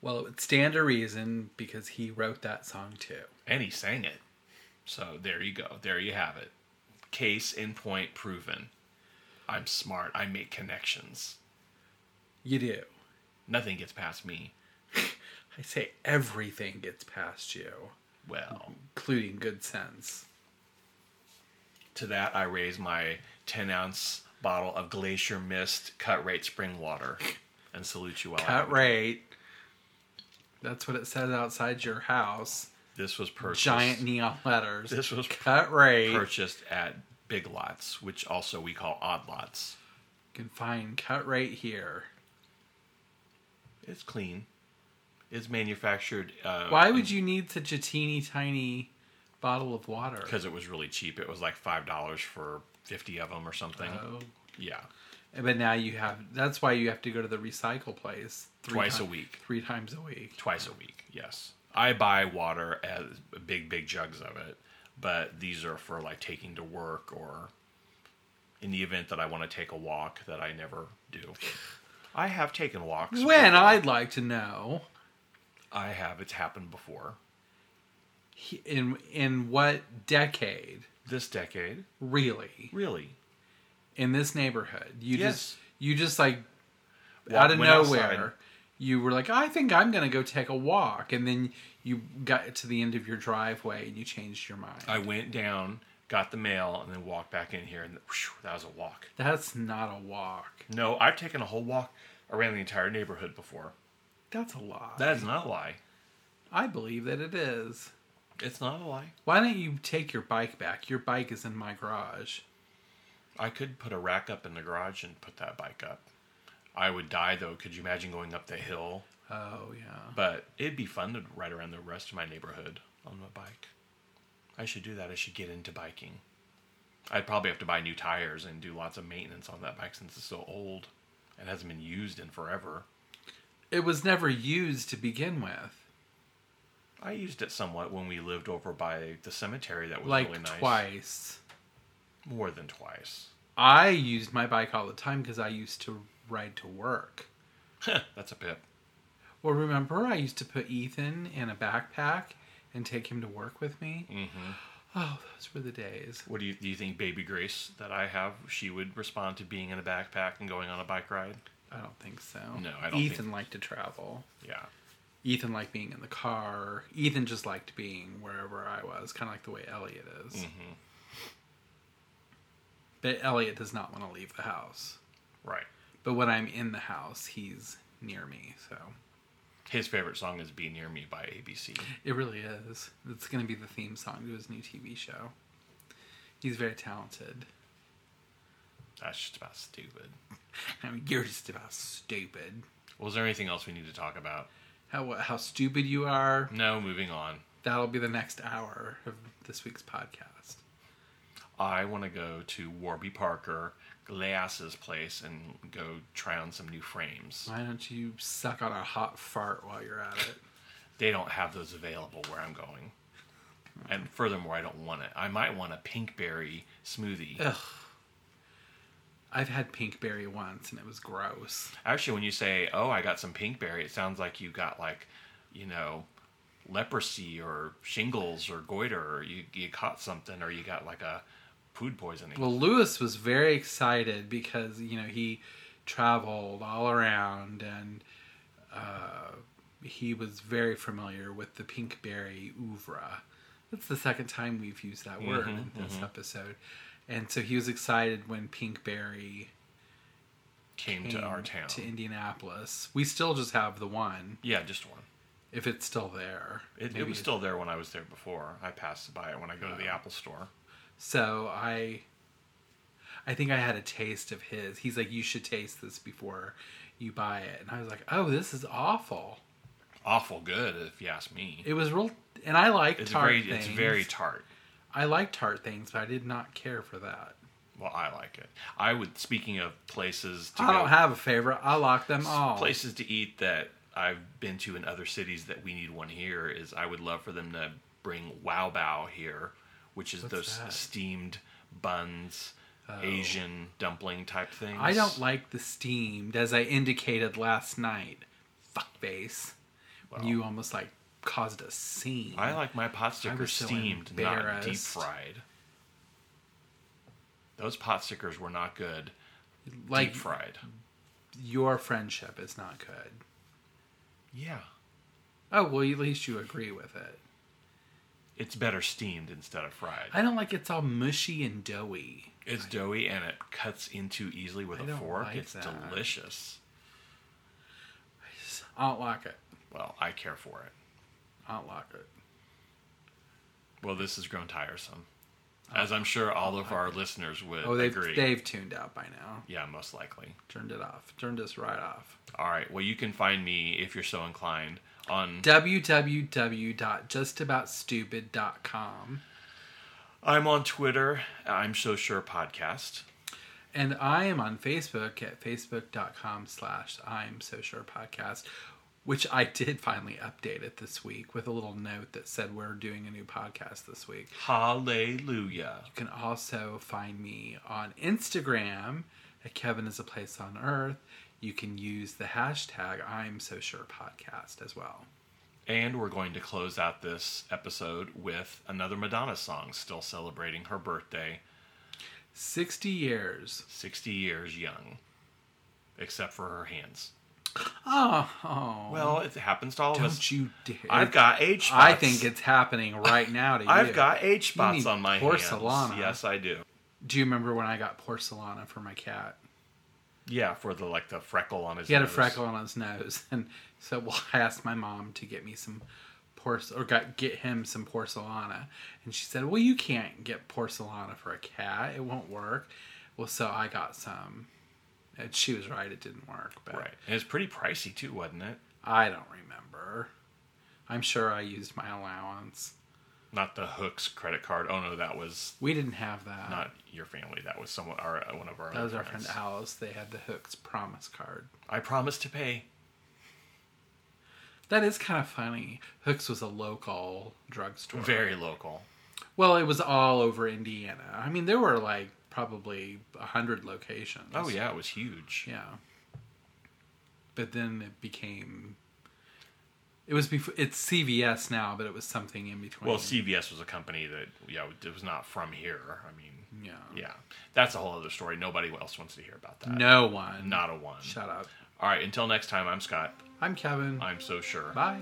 Well, it would stand to reason because he wrote that song too. And he sang it. So there you go. There you have it. Case in point proven. I'm smart. I make connections. You do. Nothing gets past me. [laughs] I say everything gets past you, Well, including good sense. To that I raise my 10 ounce bottle of Glacier Mist cut rate spring water and salute you all. Cut rate. That's what it says outside your house. This was purchased. Giant neon letters. This was Cut rate. purchased at Big Lots, which also we call Odd Lots. You can find cut rate here. It's clean. It's manufactured. Uh, Why would you need such a teeny tiny bottle of water? Because it was really cheap. It was like five dollars for fifty of them or something. Oh. Yeah, But now you have. That's why you have to go to the recycle place three Twice a week. Three times a week. twice a week. Yes, I buy water as big, big jugs of it, but these are for like taking to work or in the event that I want to take a walk that I never do. I have taken walks. When before. I'd like to know I have, it's happened before. In in what decade, This decade, really, really. in this neighborhood, you Yes. just you just like Wa- out of nowhere, outside. you were like, I think I'm gonna go take a walk, and then you got to the end of your driveway and you changed your mind. I went down, got the mail, and then walked back in here, and whew, that was a walk. That's not a walk. No, I've taken a whole walk around the entire neighborhood before. That's a lie. That is not a lie. I believe that it is. It's not a lie. Why don't you take your bike back? Your bike is in my garage. I could put a rack up in the garage and put that bike up. I would die though. Could you imagine going up the hill? Oh yeah. But it'd be fun to ride around the rest of my neighborhood on my bike. I should do that. I should get into biking. I'd probably have to buy new tires and do lots of maintenance on that bike since it's so old and hasn't been used in forever. It was never used to begin with. I used it somewhat when we lived over by the cemetery. That was Like really nice. twice. More than twice. I used my bike all the time because I used to ride to work. That's a pip. Well, remember I used to put Ethan in a backpack and take him to work with me. hmm Oh, those were the days. What do you do? You think Baby Grace that I have, she would respond to being in a backpack and going on a bike ride? I don't think so. No, I don't Ethan think- liked to travel. Yeah. Ethan liked being in the car. Ethan just liked being wherever I was, kind of like the way Elliot is. Mm-hmm. But Elliot does not want to leave the house. Right. But when I'm in the house, he's near me. So His favorite song is "Be Near Me" by ABC. it really is. It's going to be the theme song to his new TV show. He's very talented. That's just about stupid. [laughs] I mean, you're just about stupid. Was there anything else we need to talk about? How how stupid you are. No. Moving on. That'll be the next hour of this week's podcast. I want to go to Warby Parker Glass's place and go try on some new frames. Why don't you suck on a hot fart while you're at it? [laughs] They don't have those available where I'm going. And furthermore, I don't want it. I might want a pinkberry smoothie. Ugh. I've had pinkberry once and it was gross. Actually, when you say, "Oh, I got some pinkberry," it sounds like you got like, you know, leprosy or shingles or goiter, or you you caught something, or you got like a food poisoning. Well, Lewis was very excited because you know he traveled all around and uh, he was very familiar with the pinkberry oeuvre. That's the second time we've used that word in this episode, and so he was excited when pinkberry came came to our town. to Indianapolis. We still just have the one, yeah, just one. if it's still there. It, it was still there when I was there before. I passed by it when I go to the Apple store. So I I think I had a taste of his. He's like, you should taste this before you buy it. And I was like, oh, this is awful. Awful good, if you ask me. It was real and I like It's tart very things. it's very tart. I like tart things, but I did not care for that. Well, I like it. I would. Speaking of places to I go, don't have a favorite. I like them all. places to eat that I've been to in other cities that we need one here is I would love for them to bring Wow Bao here, which is What's those that? steamed buns, Oh. Asian dumpling type things. I don't like the steamed, as I indicated last night. Fuckface. Well. you almost like caused a scene. I like my pot stickers steamed, not deep fried. Those pot stickers were not good. like deep fried. your friendship is not good. Yeah. Oh well, at least you agree with it. It's better steamed instead of fried. I don't like it's all mushy and doughy. It's doughy and it cuts into easily with I a fork. like it's that. delicious. I don't like it. Well, I care for it. I don't like it. Well, this has grown tiresome. As I'm sure all of our listeners would Oh, they've agree. they've tuned out by now. Yeah, most likely. Turned it off. Turned us right off. All right. Well, you can find me if you're so inclined on. www.justaboutstupid.com. I'm on Twitter. I'm so sure podcast. And I am on Facebook at facebook.com slash I'm so sure podcast, which I did finally update it this week with a little note that said we're doing a new podcast this week. Hallelujah. You can also find me on Instagram at Kevin is a place on earth. You can use the hashtag I'm so sure podcast as well. And we're going to close out this episode with another Madonna song, still celebrating her birthday, 60 years. 60 years young, except for her hands. Oh, oh. Well, it happens to all of us. don't you dare. I've got age spots. I think it's happening right now to [laughs] you. I've got age You spots on my porcelana. hands. Yes, I do. Do you remember when I got porcelana for my cat? Yeah, for the like the freckle on his. He had a nose. freckle on his nose, [laughs] and so well, I asked my mom to get me some porce or got get him some porcelana, and she said, "Well, you can't get porcelana for a cat; it won't work." Well, so I got some, and she was right; it didn't work. But Right, and it's pretty pricey too, wasn't it? I don't remember. I'm sure I used my allowance. Not the Hooks credit card. Oh no, that was We didn't have that. not your family. That was someone, our uh, one of our. that was our friend friends. Alice. They had the Hooks promise card. I promised to pay. That is kind of funny. Hooks was a local drugstore. Very local. Well, it was all over Indiana. I mean, there were like probably a hundred locations. Oh yeah, it was huge. yeah. But then it became. It was before. It's CVS now, but it was something in between. Well, CVS was a company that yeah, it was not from here. I mean, Yeah. yeah, that's a whole other story. Nobody else wants to hear about that. No one. not a one. Shut up. All right, until next time. I'm Scott. I'm Kevin. I'm so sure. Bye.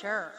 Sure.